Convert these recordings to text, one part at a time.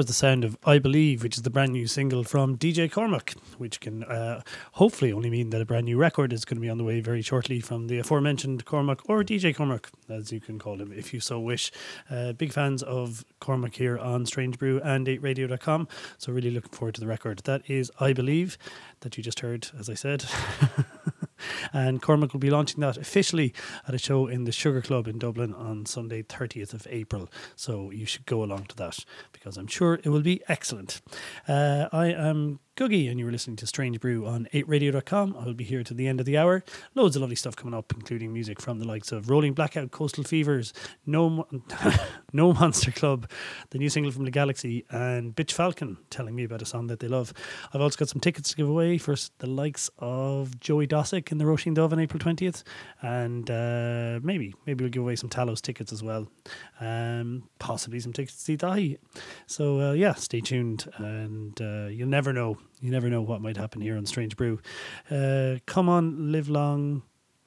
Was the sound of I Believe, which is the brand new single from DJ Cormac, which can uh, hopefully only mean that a brand new record is going to be on the way very shortly from the aforementioned Cormac or DJ Cormac, as you can call him if you so wish. Uh, big fans of Cormac here on Strange Brew and 8radio.com, so really looking forward to the record. That is I Believe, that you just heard, as I said. and Cormac will be launching that officially at a show in the Sugar Club in Dublin on Sunday, 30th of April. So you should go along to that because I'm sure it will be excellent. Uh, I am Googie, and you were listening to Strange Brew on 8radio.com. I'll be here to the end of the hour. Loads of lovely stuff coming up, including music from the likes of Rolling Blackout, Coastal Fevers, No, no Monster Club, the new single from the Galaxy, and Bitch Falcon telling me about a song that they love. I've also got some tickets to give away for the likes of Joey Dosik in the Roisin Dubh on April 20th, and uh, maybe maybe we'll give away some Talos tickets as well, um, possibly some tickets to see Daithí. So uh, yeah, stay tuned, and uh, you'll never know. You never know what might happen here on Strange Brew. Uh, come on, live long.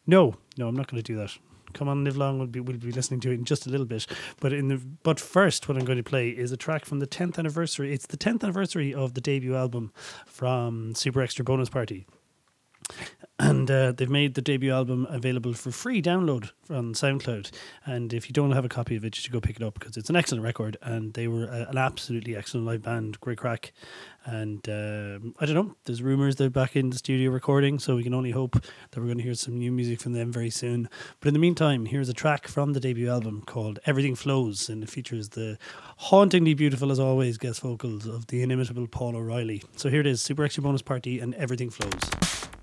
No, no, I'm not going to do that. Come on, live long. We'll be we'll be listening to it in just a little bit. But in the but first, what I'm going to play is a track from the 10th anniversary. It's the 10th anniversary of the debut album from Super Extra Bonus Party and uh, they've made the debut album available for free download on SoundCloud. And if you don't have a copy of it, you should go pick it up because it's an excellent record. And they were a, an absolutely excellent live band, great crack. And um I don't know, there's rumors they're back in the studio recording, so we can only hope that we're going to hear some new music from them very soon. But in the meantime, here's a track from the debut album called Everything Flows, and it features the hauntingly beautiful, as always, guest vocals of the inimitable Paul O'Reilly. So here it is Super Extra Bonus Party and Everything Flows.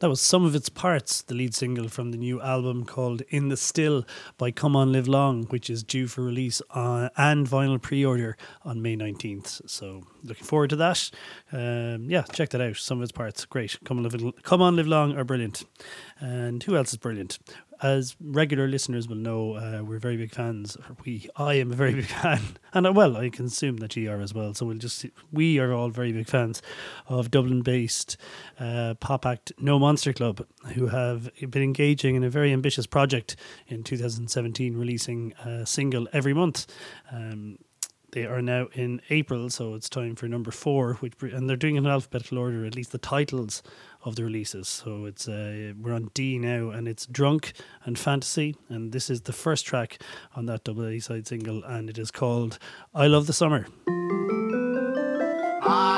That was Some of Its Parts, the lead single from the new album called In the Still by Come On Live Long, which is due for release on, and vinyl pre order on May 19th. So, looking forward to that. Um, yeah, check that out. Some of its parts, great. Come on, live, come on, live long are brilliant. And who else is brilliant? As regular listeners will know, uh, we're very big fans. We, I am a very big fan, and uh, well, I can assume that you are as well. So we'll just we are all very big fans of Dublin-based uh, pop act No Monster Club, who have been engaging in a very ambitious project in 2017, releasing a single every month. Um, they are now in April, so it's time for number four, which and they're doing it in alphabetical order. At least the titles of the releases. So it's uh, we're on D now, and it's Drunk and Fantasy, and this is the first track on that double A side single, and it is called "I Love the Summer." I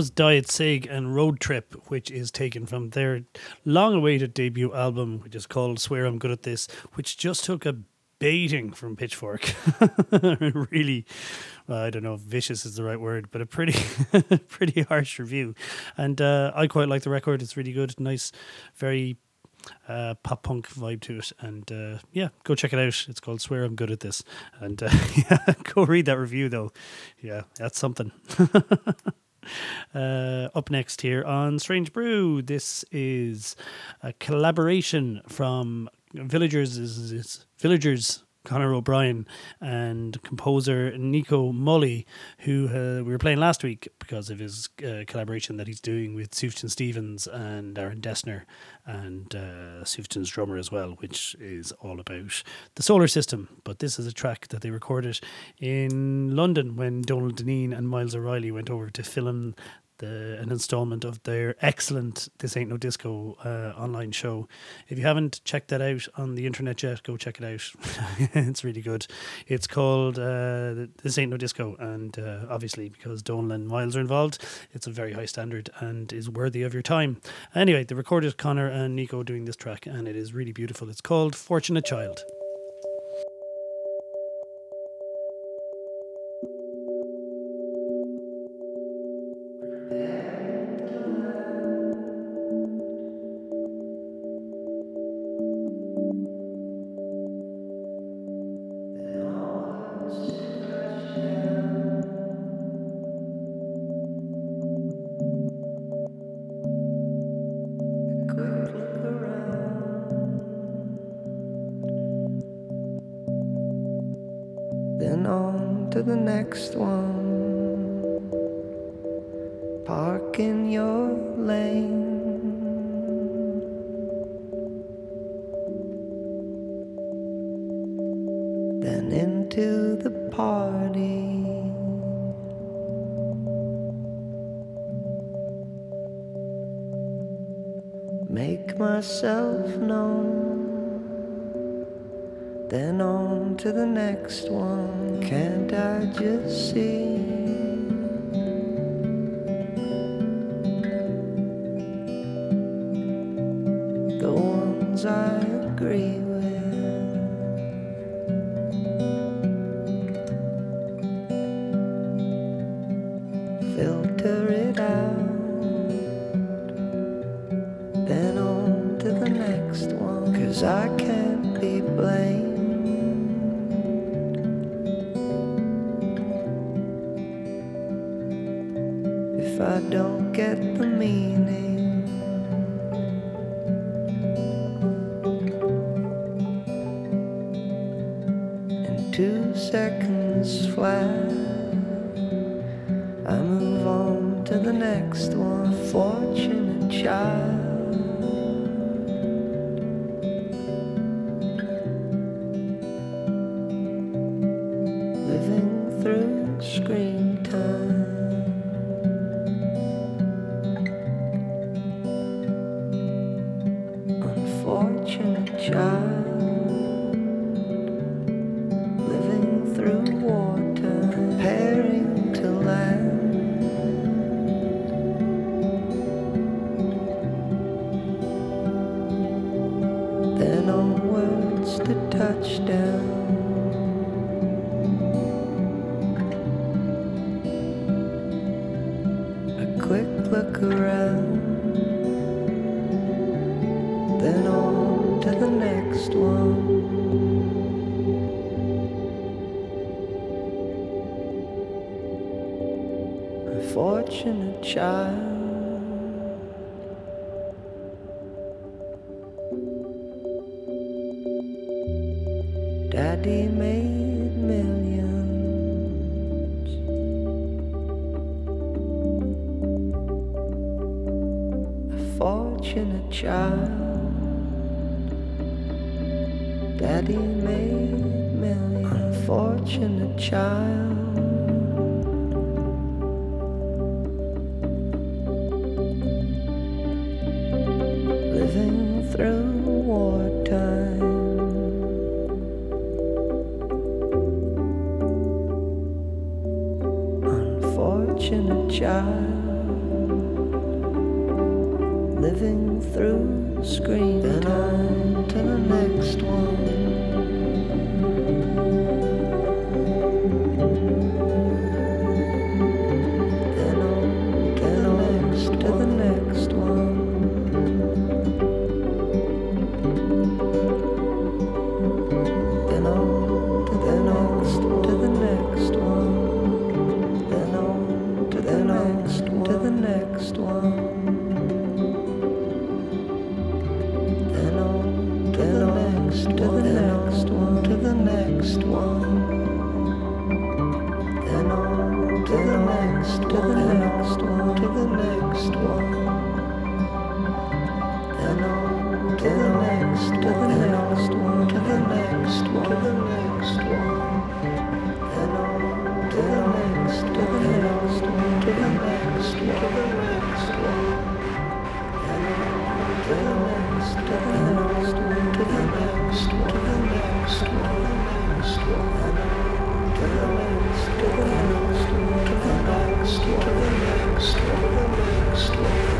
Was Diet Cig and Road Trip, which is taken from their long awaited debut album, which is called Swear I'm Good at This, which just took a baiting from Pitchfork. really, well, I don't know if vicious is the right word, but a pretty, pretty harsh review. And uh, I quite like the record. It's really good. Nice, very uh, pop punk vibe to it. And uh, yeah, go check it out. It's called Swear I'm Good at This. And uh, yeah, go read that review though. Yeah, that's something. Uh, up next here on Strange Brew, this is a collaboration from Villagers, is, Villagers Conor O'Brien and composer Nico Muhly, who uh, we were playing last week because of his uh, collaboration that he's doing with Sufjan Stevens and Aaron Dessner and uh, Sufjan's drummer as well, which is all about the solar system. But this is a track that they recorded in London when Donal Dineen and Myles O'Reilly went over to film the, an installment of their excellent This Ain't No Disco uh, online show. If you haven't checked that out on the internet yet, go check it out. it's really good. It's called uh, This Ain't No Disco, and uh, obviously, because Donal and Myles are involved, it's a very high standard and is worthy of your time. Anyway, they recorded Conor and Nico doing this track, and it is really beautiful. It's called Fortunate Child. Next one. To the next one. To the next one. To the next one. Then on to the next. To the next one. To the next one. To the next one. Then on to the next. To the next one. To the next one. To the next one. Then on to the next. To the next one. To the next one to the next, to the next, to the next.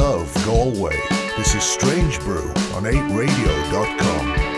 Dubh Galway, this is Strange Brew on 8radio.com.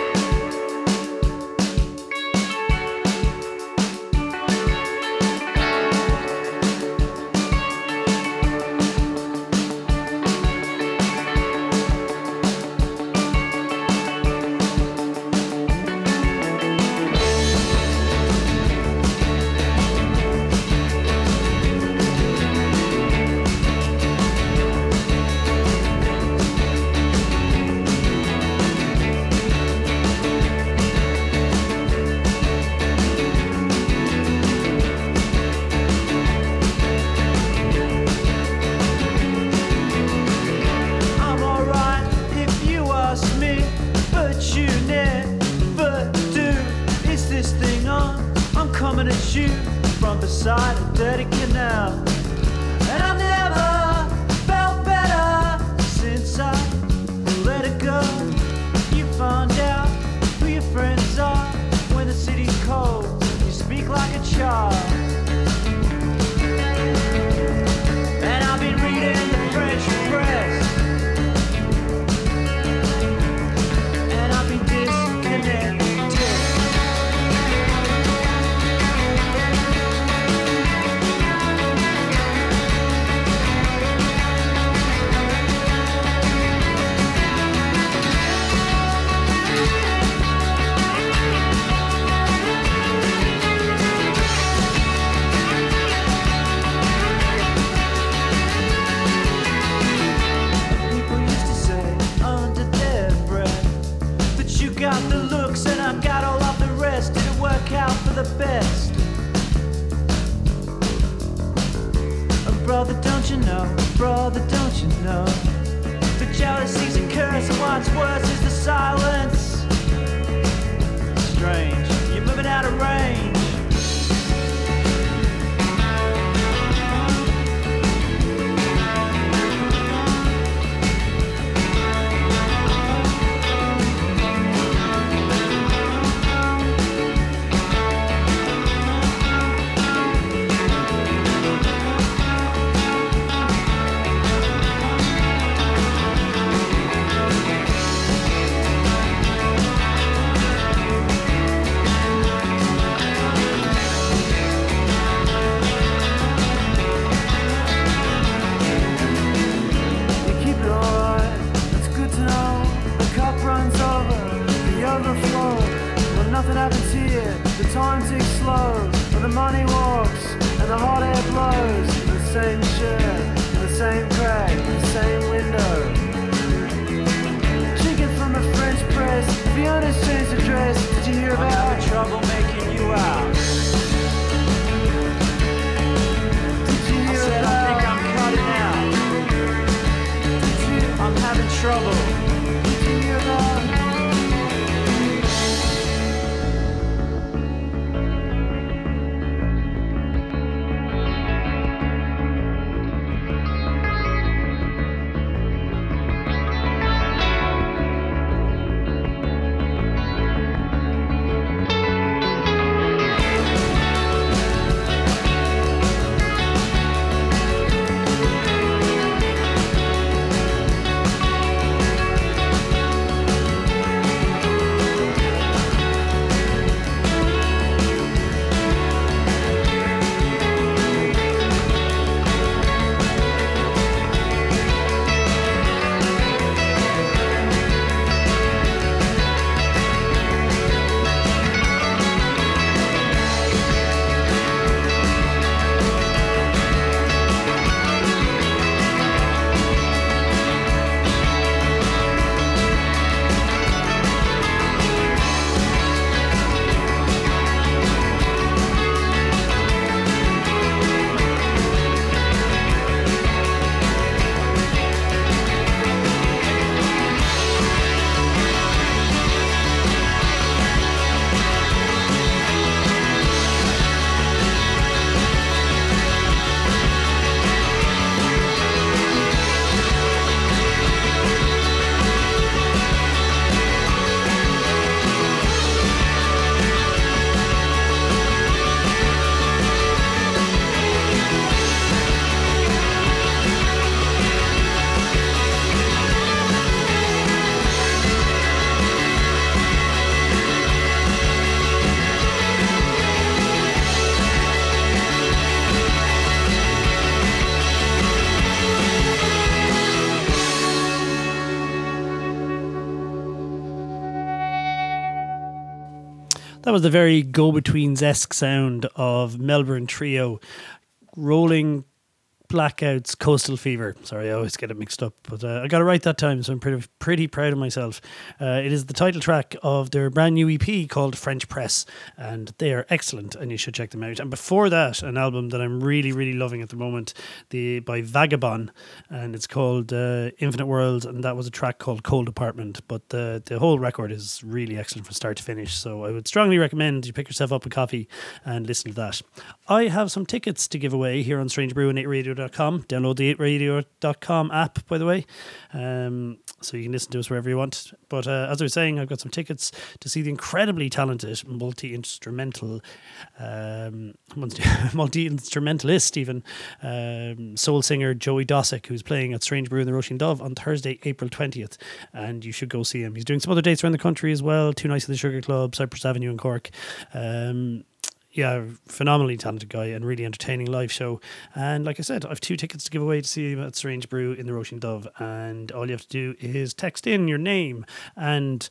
That was the very go betweens esque sound of Melbourne Trio rolling blackouts coastal fever. Sorry i always get it mixed up but uh, i got it right that time so i'm pretty pretty proud of myself. Uh, it is the title track of their brand new ep called french press and they are excellent and you should check them out. And before that an album that i'm really really loving at the moment the by Vagabon and it's called uh, infinite world and that was a track called cold apartment but the, the whole record is really excellent from start to finish so i would strongly recommend you pick yourself up a coffee and listen to that. I have some tickets to give away here on strange brew and 8radio.com download the 8radio.com app by the way. Um, so you can listen to us wherever you want. But uh, as i was saying i've got some tickets to see the incredibly talented multi-instrumental um, multi-instrumentalist even um, soul singer joey Dosik who's playing at strange brew in the Roisin Dubh on thursday april 20th and you should go see him. He's doing some other dates around the country as well. Two nights at the sugar club cypress avenue in cork. Um, yeah, phenomenally talented guy and really entertaining live show. And like I said, I've two tickets to give away to see him at Strange Brew in the Roisin Dubh. And all you have to do is text in your name and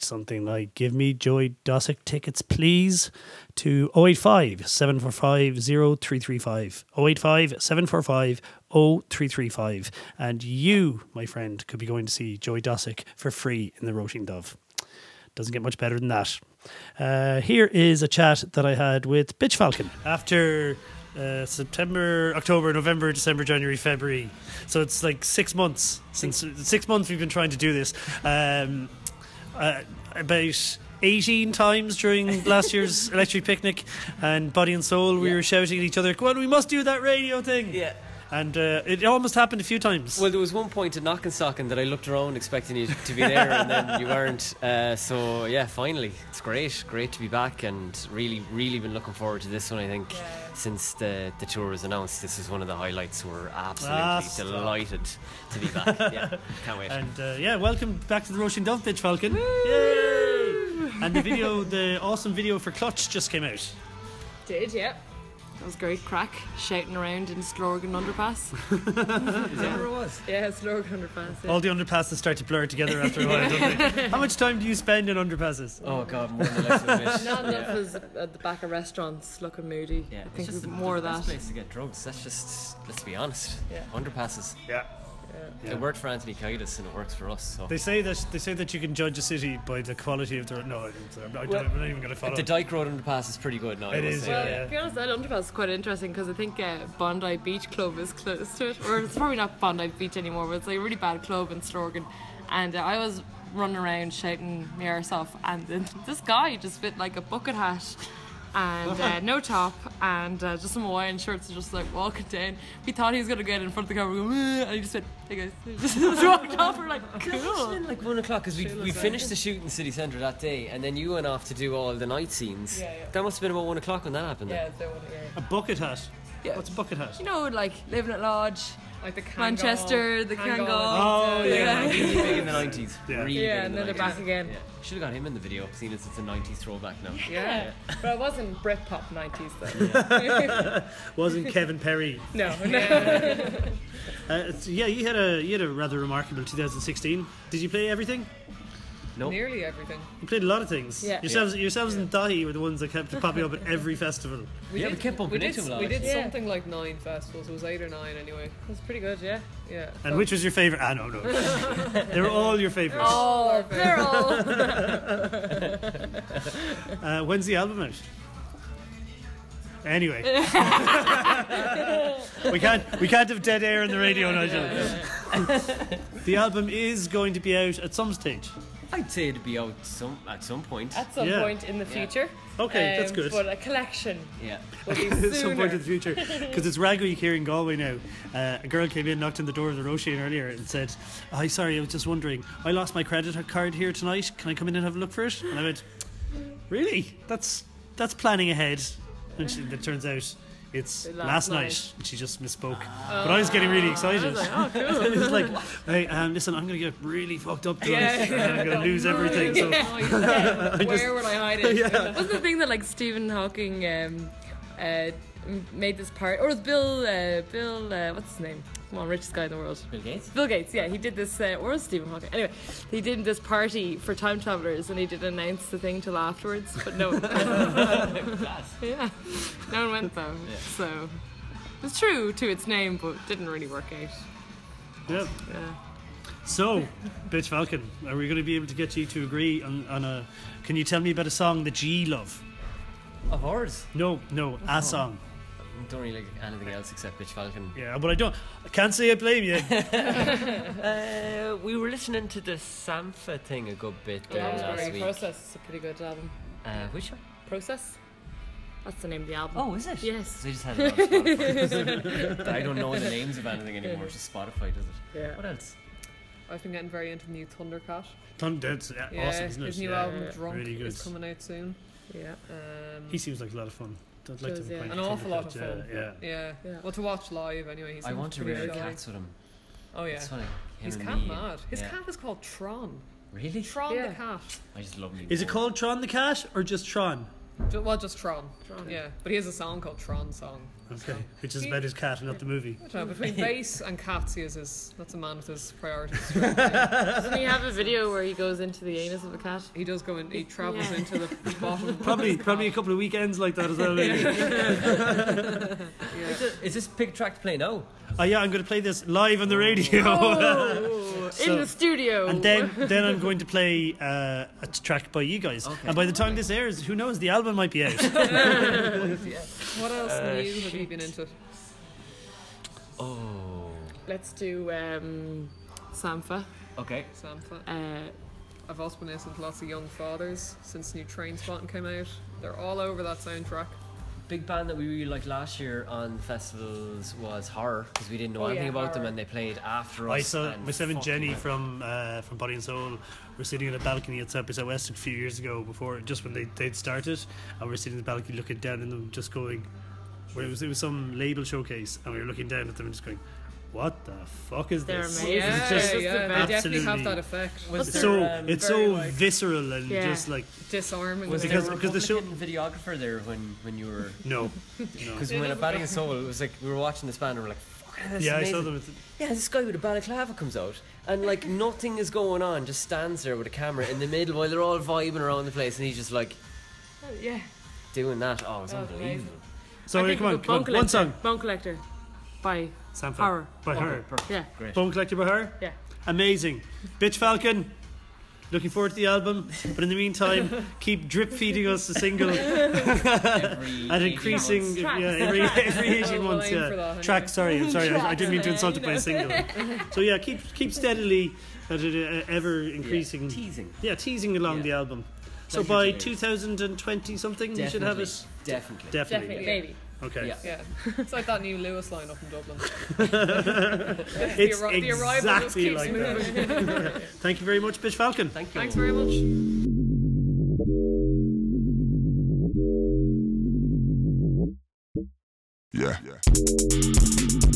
something like give me Joey Dosik tickets please to 085 745 0335 085 745 0335 and you my friend could be going to see Joey Dosik for free in the Roisin Dubh doesn't get much better than that uh, here is a chat that I had with Bitch Falcon after uh, September, October, November, December, January, February. So it's like six months since six months we've been trying to do this. Um, uh, about 18 times during last year's electric picnic and body and soul we were shouting at each other well we must do that radio thing Yeah. And uh, it almost happened a few times Well, there was one point in Knockanstockan that I looked around expecting you to be there, and then you weren't. Uh, so yeah, finally, it's great, great to be back, and really, really been looking forward to this one. I think since the the tour was announced, this is one of the highlights. We're absolutely Ah, delighted to be back. yeah, can't wait. And uh, yeah, welcome back to the Roisin Dubh Bitch Falcon. Yay! And the video, the awesome video for Clutch just came out. Did, yeah. That was great crack, shouting around in Slorgan Underpass. Is that where it was? yeah, Slorgan Underpass. Yeah. All the underpasses start to blur together after a while, don't they? How much time do you spend in underpasses? Oh god, more than like to admit. Not enough Yeah. is at the back of restaurants looking moody. Yeah, I it's think just more the of that. place to get drugs. That's just let's be honest. Yeah. Underpasses. Yeah. It worked for Anthony Kiedis and it works for us. So. They say that they say that you can judge a city by the quality of their. No, I didn't. I'm not, Well, I'm not even going to follow. the Dyke Road underpass is pretty good now. I It must is, say. yeah, Well, yeah. to be honest, that underpass is quite interesting because I think uh, Bondi Beach Club is close to it, or it's probably not Bondi Beach anymore, but it's like a really bad club in Storgan. And uh, I was running around shouting my arse off, and then this guy just fit like a bucket hat and uh, no top and uh, just some Hawaiian shirts, and just like walking down. We thought he was gonna get in front of the camera, going, and he just went, "Hey guys," just walked off. We're like, It must have cool. been like one o'clock because we, we finished the shoot in the city centre that day, and then you went off to do all the night scenes. Yeah, yeah. That must have been about one o'clock when that happened. Yeah, they want yeah. a bucket hat. Yeah. What's a bucket hat? You know, like living at lodge. Like the Kangol, Manchester, the Kangol. Kangol. Oh, Yeah, yeah. really big in the nineties. Yeah. Really Yeah, big in and the then they're back again. Yeah. Should have got him in the video, seeing as it's a nineties throwback now. Yeah. but it wasn't Britpop 90s though. Wasn't Kevin Perry? no, no. Uh, it's- yeah, you had a you had a rather remarkable 2016. Did you play everything? No. Nearly everything. You played a lot of things. Yeah. Yourselves, yourselves and Daithí were the ones that kept popping up at every festival. We Yeah, we kept bumping we did, into him a lot. We did Yeah. something like nine festivals. It was eight or nine anyway. It was pretty good, yeah. Yeah. And which was your favorite? Ah, no, no. they were all your favorites. Oh, they're all. Uh, when's the album out? Anyway, we can't we can't have dead air in the radio, Nigel. the album is going to be out at some stage. I'd say it'd be out some at some point. At some Yeah. point in the future. Okay, that's Um, good. But a collection yeah. will be at some point in the future because it's Rag Week here in Galway now. Uh, a girl came in, knocked on the door of the Roisin earlier, and said, "Hi, sorry, I was just wondering. I lost my credit card here tonight. Can I come in and have a look for it?" And I went, "Really? That's that's planning ahead." And she, it turns out. It's Last last, night. night. and she just misspoke. but I was getting really excited. oh, cool. it's like, hey, um, listen, I'm going to get really fucked up tonight. and I'm going to lose everything. So yeah. Where just, would I hide it? Wasn't the thing that like Stephen Hawking um, uh, made this part, or was Bill? Uh, Bill, uh, what's his name? Come on, richest guy in the world. Bill Gates. Bill Gates, yeah, he did this, uh, or was Stephen Hawking? Anyway, he did this party for time travelers, and he did announce the thing till afterwards, but no, yeah, no one went though. So it's true to its name, but didn't really work out. yeah. Yeah. So, Bitch Falcon, are we going to be able to get you to agree on, on a? Can you tell me about a song that you love? Of ours. No, no, a song. Don't really like anything else except Bitch Falcon. Yeah, but I don't. I can't say I blame you. Uh, we were listening to the Sampha thing a good bit there Yeah, last very week. Process is a pretty good album. Uh, which one? Process. That's the name of the album. Oh, is it? Yes. So I just had it on Spotify. I don't know the names of anything anymore. It's just Spotify, does it? Yeah. What else? I've been getting very into the new Thundercat. Thun- That's yeah, Yeah, awesome, isn't it? his new yeah. album Drunk really good. is coming out soon. Yeah. Um, He seems like a lot of fun. I'd like to Does, yeah. an awful lot of Thundercat, fun. Yeah, yeah. yeah. Yeah. Well, to watch live anyway. He's I want to rear cats with him. Oh yeah. It's funny. Him He's cat me. mad. His Yeah. cat is called Tron. Really? Tron Yeah. the cat. I just love me. Is it called Tron the Cat or just Tron? Ju- well, just Tron. Tron. Yeah, but he has a song called Tron Song. Okay, which is about his cat, and not the movie. I don't know, between bass and cats, he is his. That's a man with his priorities. Doesn't he have a video where he goes into the anus of a cat? He does go in. He travels Yeah. into the bottom. Probably, probably a couple of weekends like that as well. Maybe. Is this pig track to play now? Oh yeah, I'm going to play this live on the radio. Oh, So- in the studio. And then, then I'm going to play uh, a track by you guys. Okay. And by the time this airs, who knows? The album might be out. What else Uh, new have you been into? Oh. let's do um, Sampha. Okay. Sampha. Uh, I've also been listening to lots of Young Fathers since new Trainspotting came out. They're all over that soundtrack. Big band that we really liked last year on festivals was Horror because we didn't know Oh, anything yeah, about them and they played after us. I saw myself and Jenny went- from uh, from Body and Soul were sitting on a balcony at South by Southwest a few years ago before just when they they'd started, and we were sitting in the balcony looking down at them, just going. Where it was it was some label showcase, and we were looking down at them and just going, "What the fuck is They're this?" amazing. Yeah, It's just Just yeah, the they definitely have Absolutely. that effect. Was It's there, so um, it's very so like- visceral and Yeah. just like Disarming. was the because- there a because the show- Republican videographer there when, when you were no, no. because when at Body and Soul it was like we were watching this band and we're like fucking this is Yeah, I amazing. saw them. At the, Yeah, this guy with a balaclava comes out and like nothing is going on, just stands there with a camera in the middle while they're all vibing around the place and he's just like yeah. doing that. Oh, it's Oh, unbelievable. so I think come on, come on, Bone one Collector. song. Bone Collector. by Sampha. her. By her. Yeah. Great. Bone Collector by her? Yeah. Amazing. Bitch Falcon. Looking forward to the album, but in the meantime, keep drip feeding us a single Every at increasing, yeah, Tracks. every, every 18 We'll months. Yeah, for that anyway. track. Sorry, I'm sorry, I, I didn't mean to insult it by a single. So yeah, keep keep steadily at an uh, ever increasing, teasing. yeah, teasing along Yeah. the album. So Pleasure by 2020 something, you should have it. Definitely. Definitely. Definitely, maybe. Okay. Yeah. Yeah, it's like that new Luas line up in Dublin. It's arri- the arrival just exactly keeps like moving. that. Thank you very much, Bitch Falcon. Thank you. Thanks very much. Yeah. Yeah.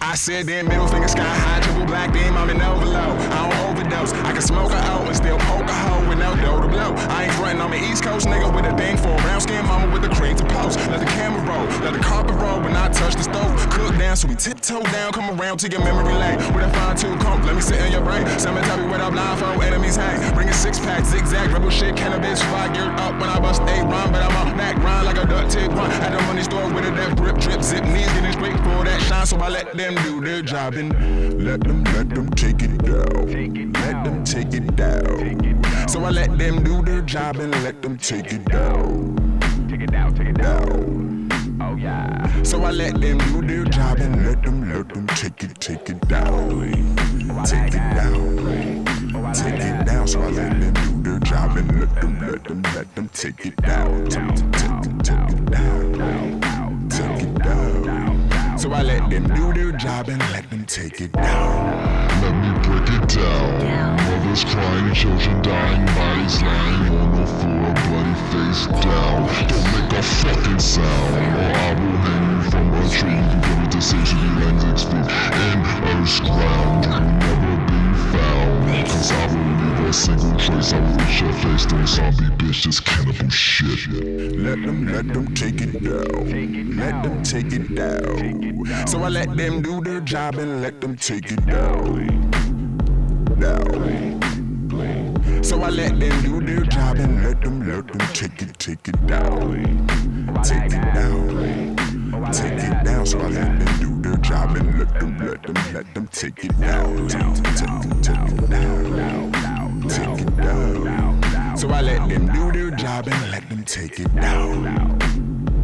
I said then middle finger sky high, triple black, then I'm in overload. I don't overdose. I can smoke a hoe and still poke a hoe with no dough to blow. I ain't frontin' on the East Coast nigga with a thing for a brown skin mama with the crate to post. Let the camera roll, let the carpet roll when I touch the stove. Cook down, so we tiptoe down, come around to your memory lane. With a fine tooth comb, let me sit in your brain. Someone tell me what up, blindfold, enemies hang. Bring a six pack, zigzag, rebel shit, cannabis, fire geared up when I bust a rhyme, but I'm on that grind like a duck tick run. At the money store with a that drip, drip, zip, knees getting straight for that shine, so I let them do their job and let them, let them take it down. Let them take it down. So I let them do their job and let them take it down. Take it down, take it down. Oh yeah. So I let them do their job and let them, let them take it, take it down. Oh, take it down. Oh, take it down. So I let them do their job and let them, let them, let them take it down. Take it, take it, take it down. I let them do their job and let them take it down. Let me break it down. Mothers crying, children dying, bodies lying on the floor, bloody face down. Don't make a fucking sound, or I will hang you from a tree. You get a decision, you Lennox feet in Earth's ground. You will never be found, cause I will leave a single trace. I will reach your face, don't zombie bitch, just cannibal shit. Let them, let them take it down. Let them take it down. So I let them do their job and let them take it down. Down. So I let them do their job and let them, let them take it, take it down. Take it down. Take it down. So I let them do their job and let them, let them, let them take it down. Take it, take it, down. Take it down. So I let them do their job and let them take it down.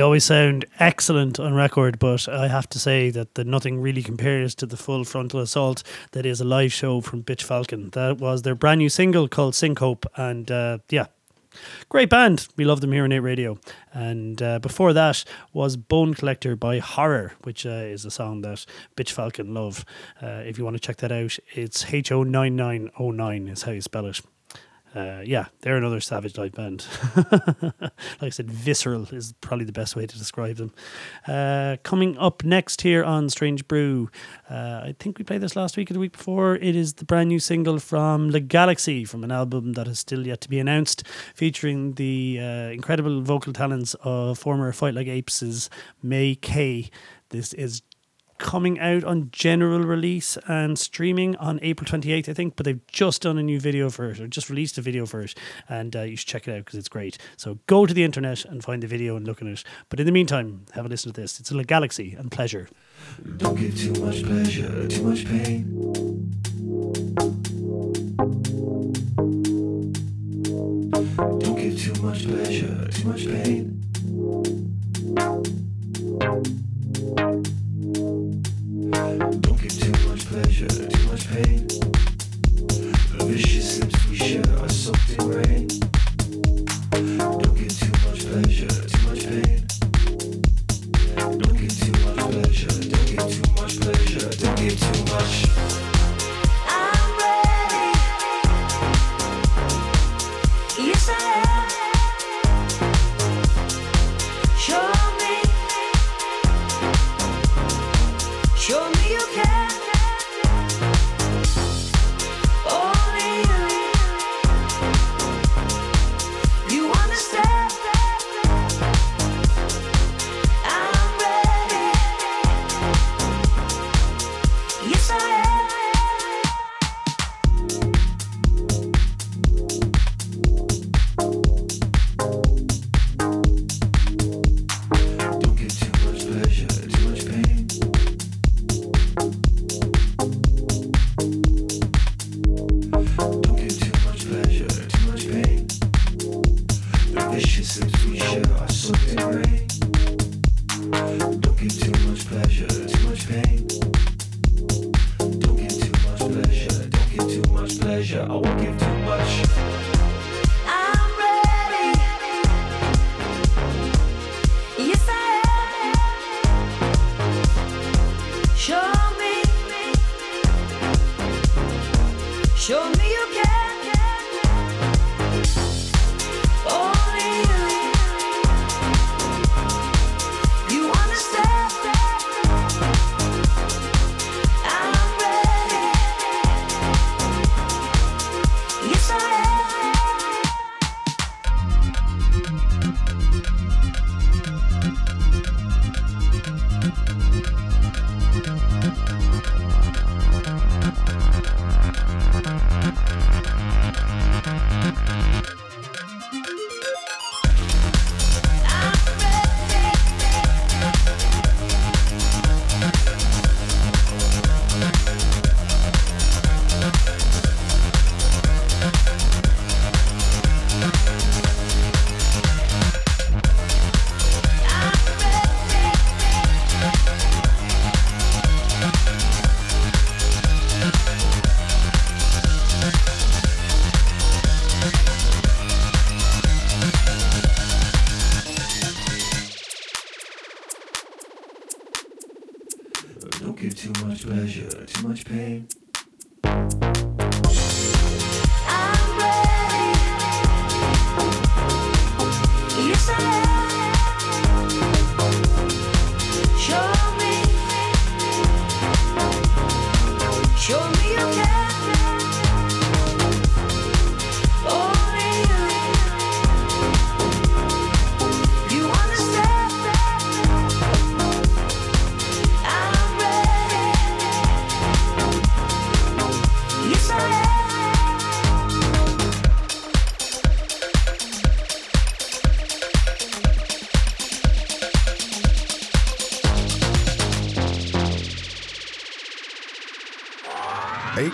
They always sound excellent on record, but I have to say that the nothing really compares to the full frontal assault that is a live show from Bitch Falcon. That was their brand new single called Syncope, and uh, yeah, great band. We love them here on 8 Radio. And uh, before that was Bone Collector by Horror, which uh, is a song that Bitch Falcon love. Uh, if you want to check that out, it's H09909 is how you spell it. Uh, yeah, they're another Savage Light band. like I said, visceral is probably the best way to describe them. Uh, coming up next here on Strange Brew, uh, I think we played this last week or the week before. It is the brand new single from The Galaxy from an album that is still yet to be announced, featuring the uh, incredible vocal talents of former Fight Like Apes' MayKay. This is coming out on general release and streaming on April 28th, I think. But they've just done a new video for it, or just released a video for it, and uh, you should check it out because it's great. So go to the internet and find the video and look at it. But in the meantime, have a listen to this. It's a Galaxy and Pleasure. Don't give too much pleasure, too much pain. Don't give too much pleasure, too much pain. Don't give too much pleasure, too much pain. The vicious lips we share are soaked in rain. Don't give too much pleasure,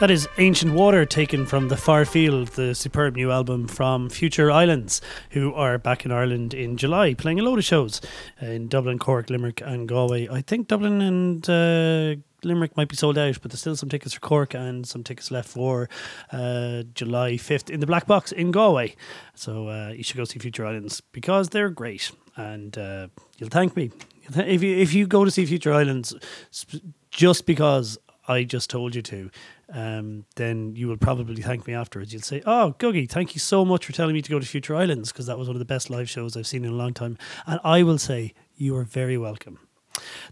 That is Ancient Water, taken from The Far Field, the superb new album from Future Islands, who are back in Ireland in July, playing a load of shows in Dublin, Cork, Limerick, and Galway. I think Dublin and uh, Limerick might be sold out, but there's still some tickets for Cork and some tickets left for uh, July 5th in the Black Box in Galway. So uh, you should go see Future Islands because they're great, and uh, you'll thank me if you if you go to see Future Islands just because I just told you to, um, then you will probably thank me afterwards. You'll say, "Oh, Gugai, thank you so much for telling me to go to Future Islands because that was one of the best live shows I've seen in a long time." And I will say, "You are very welcome."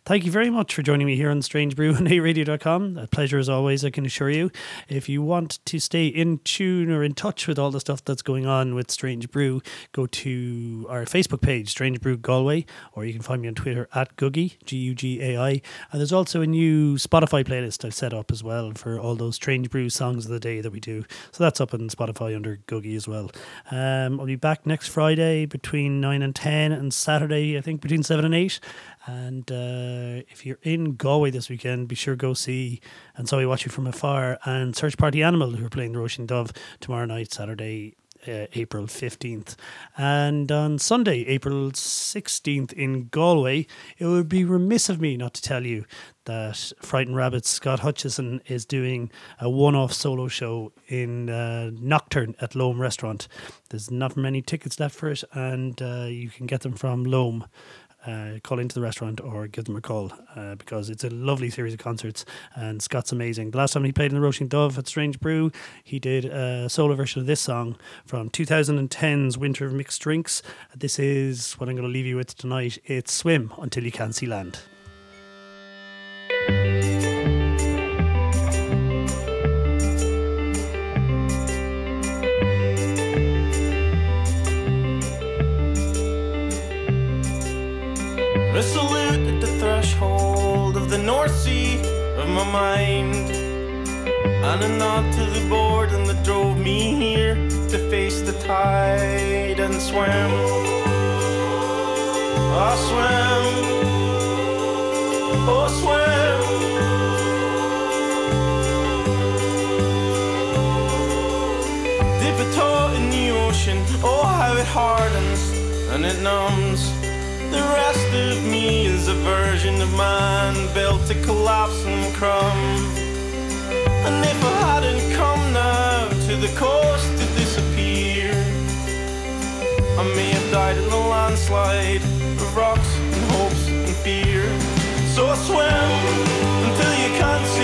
Thank you very much for joining me here on Strange Brew on 8radio.com. A pleasure as always, I can assure you. If you want to stay in tune or in touch with all the stuff that's going on with Strange Brew, go to our Facebook page, Strange Brew Galway, or you can find me on Twitter at Gugai, G U G A I. And there's also a new Spotify playlist I've set up as well for all those Strange Brew songs of the day that we do. So that's up on Spotify under Gugai as well. Um, I'll be back next Friday between 9 and 10, and Saturday, I think, between 7 and 8. And uh, if you're in Galway this weekend, be sure go see And So We Watch You From Afar and Search Party Animal, who are playing the Roisin Dubh tomorrow night, Saturday, uh, April 15th. And on Sunday, April 16th in Galway, it would be remiss of me not to tell you that Frightened Rabbits Scott Hutchison is doing a one off solo show in uh, Nocturne at Loam Restaurant. There's not many tickets left for it, and uh, you can get them from Loam uh, call into the restaurant or give them a call uh, because it's a lovely series of concerts and Scott's amazing. The last time he played in the Roisin Dubh at Strange Brew, he did a solo version of this song from 2010's Winter of Mixed Drinks. This is what I'm going to leave you with tonight. It's Swim Until You Can't See Land. At the threshold of the North Sea of my mind. And a nod to the boredom that drove me here to face the tide and swim. I swim. Oh, swim. Dip a toe in the ocean. Oh, how it hardens and it numbs the rest of me is a version of mine built to collapse and crumb. And if I hadn't come now to the coast to disappear, I may have died in the landslide of rocks and hopes and fear. So I swim until you can't. see.